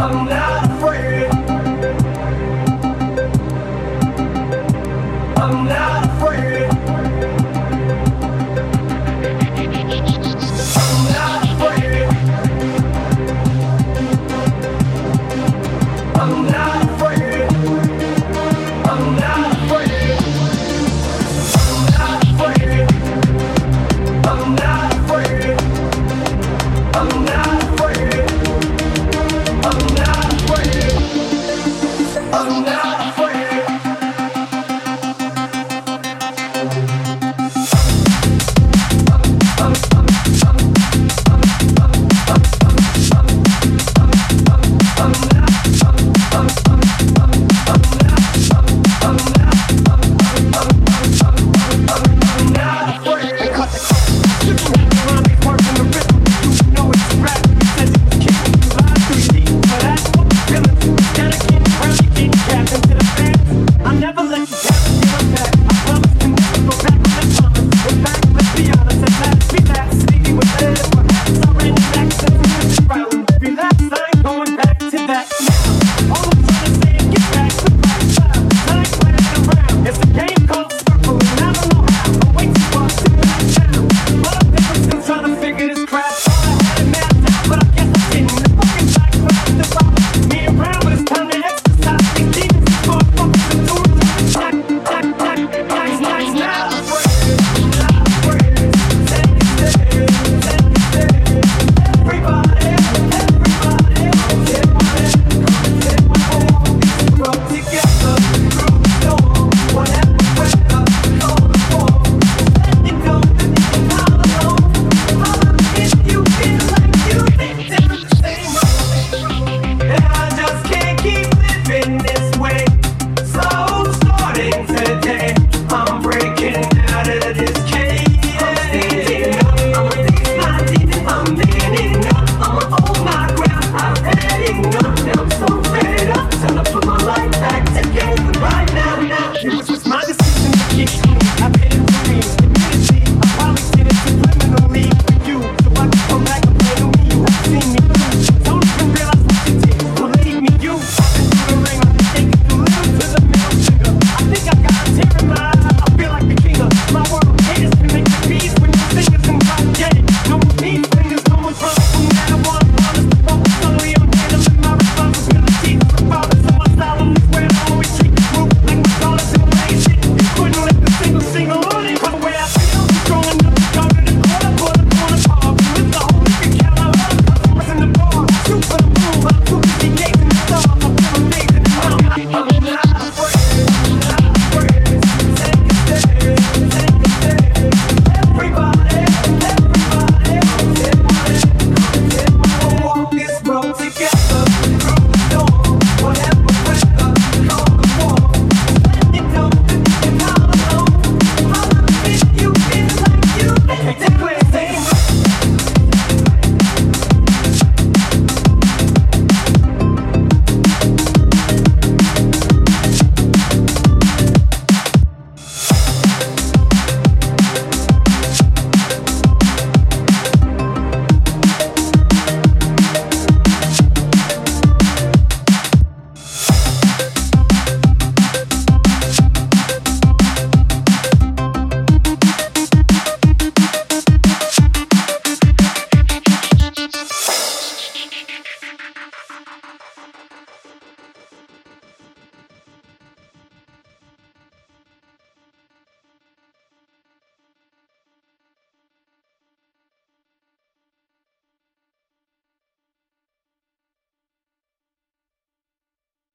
I'm not.